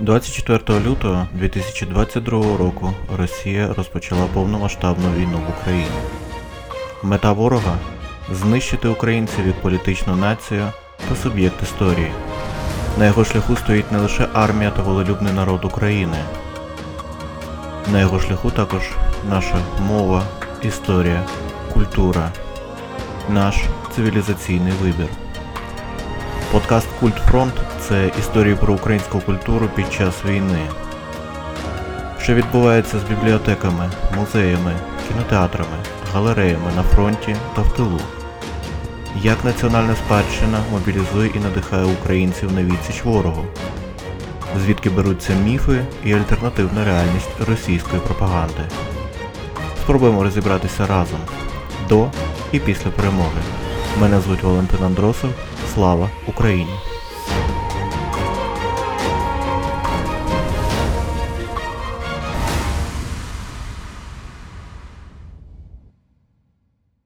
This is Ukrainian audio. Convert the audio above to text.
24 лютого 2022 року Росія розпочала повномасштабну війну в Україні. Мета ворога знищити українців як політичну націю та суб'єкт історії. На його шляху стоїть не лише армія та волелюбний народ України. На його шляху також наша мова, історія, культура, наш цивілізаційний вибір. Подкаст Культ Фронт це історії про українську культуру під час війни. Що відбувається з бібліотеками, музеями, кінотеатрами, галереями на фронті та в тилу. Як національна спадщина мобілізує і надихає українців на відсіч ворогу. Звідки беруться міфи і альтернативна реальність російської пропаганди. Спробуємо розібратися разом до і після перемоги. Мене звуть Валентин Андросов. Слава Україні!